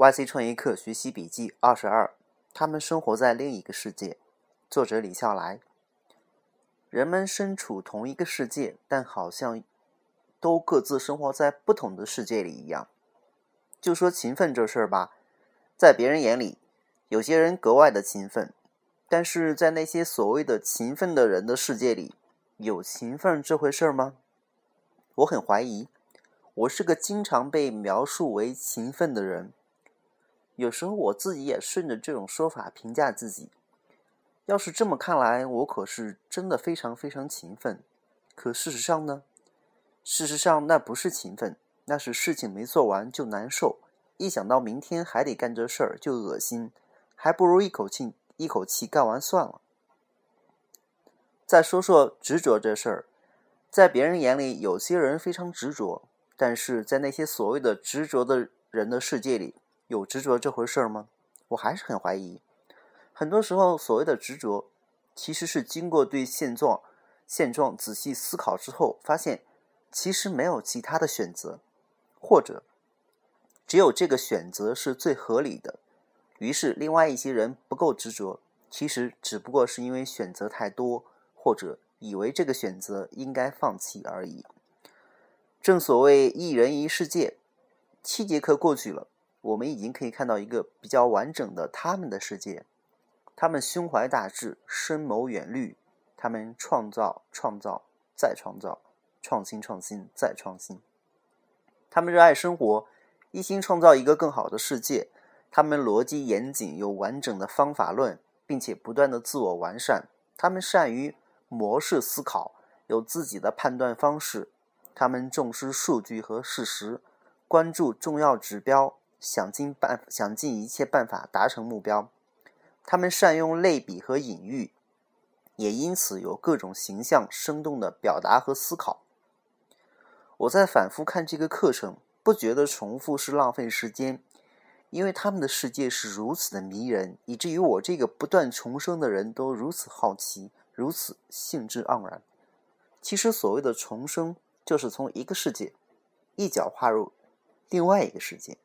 YC 创业课学习笔记二十二，他们生活在另一个世界。作者李笑来。人们身处同一个世界，但好像都各自生活在不同的世界里一样。就说勤奋这事儿吧，在别人眼里，有些人格外的勤奋，但是在那些所谓的勤奋的人的世界里，有勤奋这回事儿吗？我很怀疑。我是个经常被描述为勤奋的人。有时候我自己也顺着这种说法评价自己。要是这么看来，我可是真的非常非常勤奋。可事实上呢？事实上那不是勤奋，那是事情没做完就难受，一想到明天还得干这事儿就恶心，还不如一口气一口气干完算了。再说说执着这事儿，在别人眼里，有些人非常执着，但是在那些所谓的执着的人的世界里。有执着这回事儿吗？我还是很怀疑。很多时候，所谓的执着，其实是经过对现状、现状仔细思考之后，发现其实没有其他的选择，或者只有这个选择是最合理的。于是，另外一些人不够执着，其实只不过是因为选择太多，或者以为这个选择应该放弃而已。正所谓一人一世界，七节课过去了。我们已经可以看到一个比较完整的他们的世界，他们胸怀大志，深谋远虑，他们创造、创造、再创造，创新、创新、再创新。他们热爱生活，一心创造一个更好的世界。他们逻辑严谨，有完整的方法论，并且不断的自我完善。他们善于模式思考，有自己的判断方式。他们重视数据和事实，关注重要指标。想尽办，想尽一切办法达成目标。他们善用类比和隐喻，也因此有各种形象生动的表达和思考。我在反复看这个课程，不觉得重复是浪费时间，因为他们的世界是如此的迷人，以至于我这个不断重生的人都如此好奇，如此兴致盎然。其实所谓的重生，就是从一个世界一脚跨入另外一个世界。